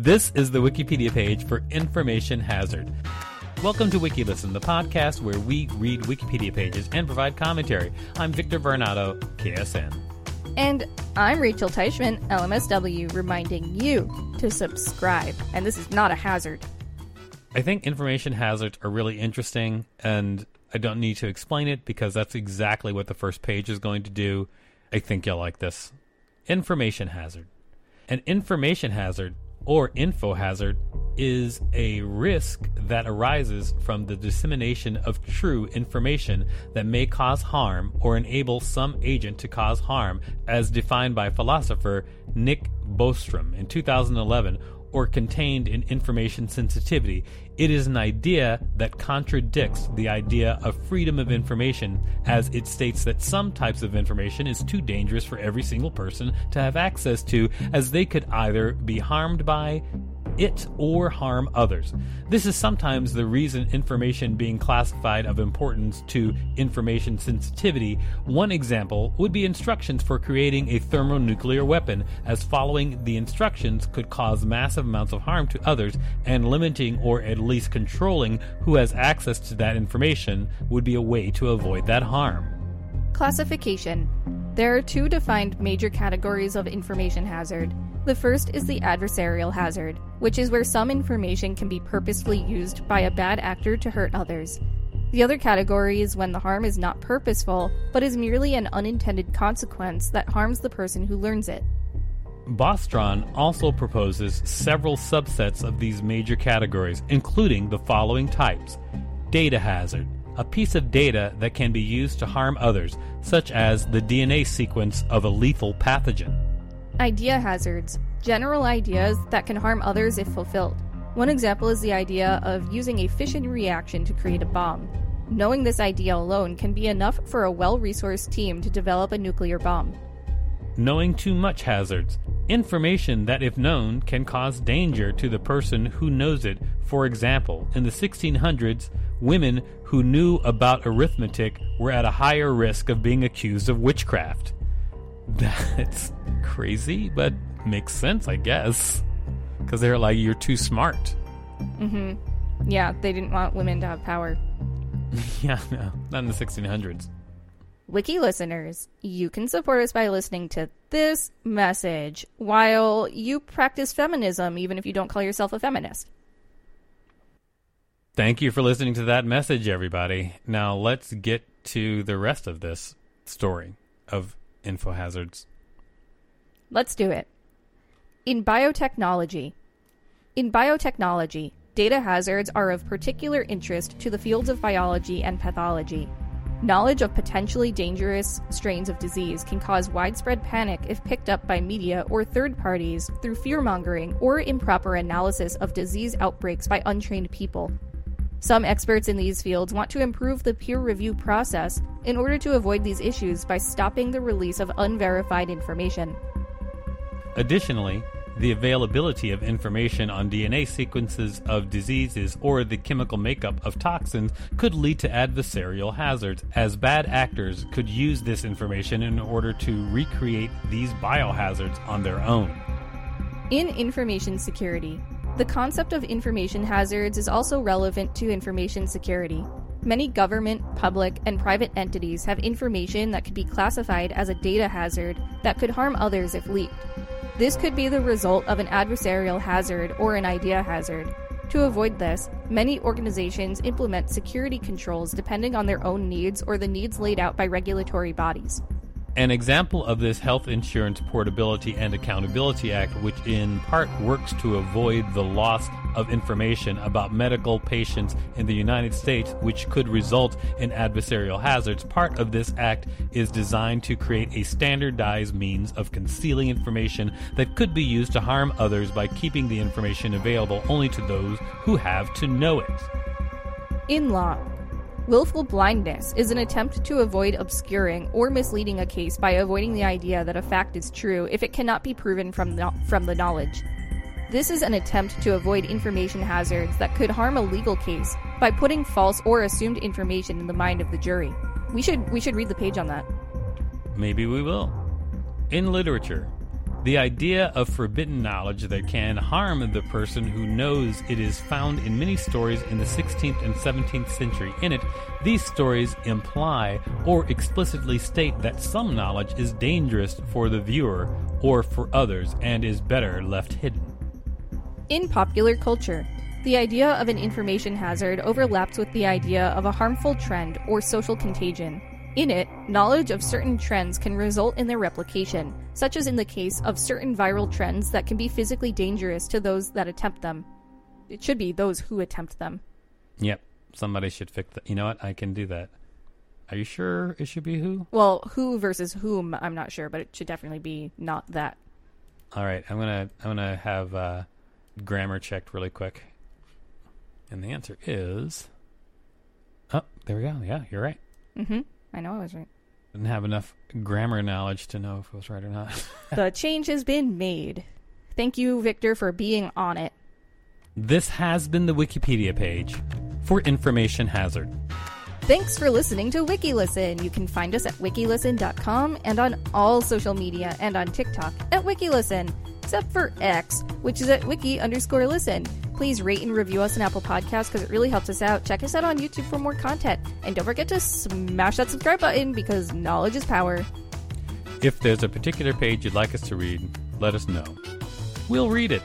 This is the Wikipedia page for Information Hazard. Welcome to WikiListen, the podcast where we read Wikipedia pages and provide commentary. I'm Victor Varnado, KSN. And I'm Rachel Teichman, LMSW, reminding you to subscribe. And this is not a hazard. I think information hazards are really interesting, and I don't need to explain it because that's exactly what the first page is going to do. I think you'll like this. Information hazard. An information hazard or info hazard is a risk that arises from the dissemination of true information that may cause harm or enable some agent to cause harm, as defined by philosopher Nick Bostrom in 2011, or contained in information sensitivity. It is an idea that contradicts the idea of freedom of information, as it states that some types of information is too dangerous for every single person to have access to, as they could either be harmed by, it or harm others. This is sometimes the reason information being classified of importance to information sensitivity. One example would be instructions for creating a thermonuclear weapon, as following the instructions could cause massive amounts of harm to others, and limiting or at least controlling who has access to that information would be a way to avoid that harm. Classification There are two defined major categories of information hazard. The first is the adversarial hazard, which is where some information can be purposefully used by a bad actor to hurt others. The other category is when the harm is not purposeful, but is merely an unintended consequence that harms the person who learns it. Bostrom also proposes several subsets of these major categories, including the following types data hazard, a piece of data that can be used to harm others, such as the DNA sequence of a lethal pathogen. Idea hazards, general ideas that can harm others if fulfilled. One example is the idea of using a fission reaction to create a bomb. Knowing this idea alone can be enough for a well resourced team to develop a nuclear bomb. Knowing too much hazards, information that, if known, can cause danger to the person who knows it. For example, in the 1600s, women who knew about arithmetic were at a higher risk of being accused of witchcraft. That's crazy, but makes sense, I guess. Because they're like, you're too smart. Mm hmm. Yeah, they didn't want women to have power. yeah, no, not in the 1600s. Wiki listeners, you can support us by listening to this message while you practice feminism, even if you don't call yourself a feminist. Thank you for listening to that message, everybody. Now let's get to the rest of this story. of info hazards. Let's do it. In biotechnology, in biotechnology, data hazards are of particular interest to the fields of biology and pathology. Knowledge of potentially dangerous strains of disease can cause widespread panic if picked up by media or third parties through fearmongering or improper analysis of disease outbreaks by untrained people. Some experts in these fields want to improve the peer review process in order to avoid these issues by stopping the release of unverified information. Additionally, the availability of information on DNA sequences of diseases or the chemical makeup of toxins could lead to adversarial hazards, as bad actors could use this information in order to recreate these biohazards on their own. In information security, the concept of information hazards is also relevant to information security. Many government, public, and private entities have information that could be classified as a data hazard that could harm others if leaked. This could be the result of an adversarial hazard or an idea hazard. To avoid this, many organizations implement security controls depending on their own needs or the needs laid out by regulatory bodies. An example of this Health Insurance Portability and Accountability Act, which in part works to avoid the loss of information about medical patients in the United States, which could result in adversarial hazards, part of this act is designed to create a standardized means of concealing information that could be used to harm others by keeping the information available only to those who have to know it. In law, Willful blindness is an attempt to avoid obscuring or misleading a case by avoiding the idea that a fact is true if it cannot be proven from the, from the knowledge. This is an attempt to avoid information hazards that could harm a legal case by putting false or assumed information in the mind of the jury. We should we should read the page on that. Maybe we will. In literature, the idea of forbidden knowledge that can harm the person who knows it is found in many stories in the 16th and 17th century. In it, these stories imply or explicitly state that some knowledge is dangerous for the viewer or for others and is better left hidden. In popular culture, the idea of an information hazard overlaps with the idea of a harmful trend or social contagion. In it, knowledge of certain trends can result in their replication, such as in the case of certain viral trends that can be physically dangerous to those that attempt them. It should be those who attempt them. Yep, somebody should fix that. You know what? I can do that. Are you sure it should be who? Well, who versus whom, I'm not sure, but it should definitely be not that. All right, I'm gonna I'm gonna have uh, grammar checked really quick, and the answer is. Oh, there we go. Yeah, you're right. Mm-hmm. I know I was right. Didn't have enough grammar knowledge to know if it was right or not. the change has been made. Thank you, Victor, for being on it. This has been the Wikipedia page for Information Hazard. Thanks for listening to WikiListen. You can find us at wikilisten.com and on all social media and on TikTok at WikiListen, except for X, which is at wiki underscore listen. Please rate and review us on Apple Podcasts because it really helps us out. Check us out on YouTube for more content. And don't forget to smash that subscribe button because knowledge is power. If there's a particular page you'd like us to read, let us know. We'll read it.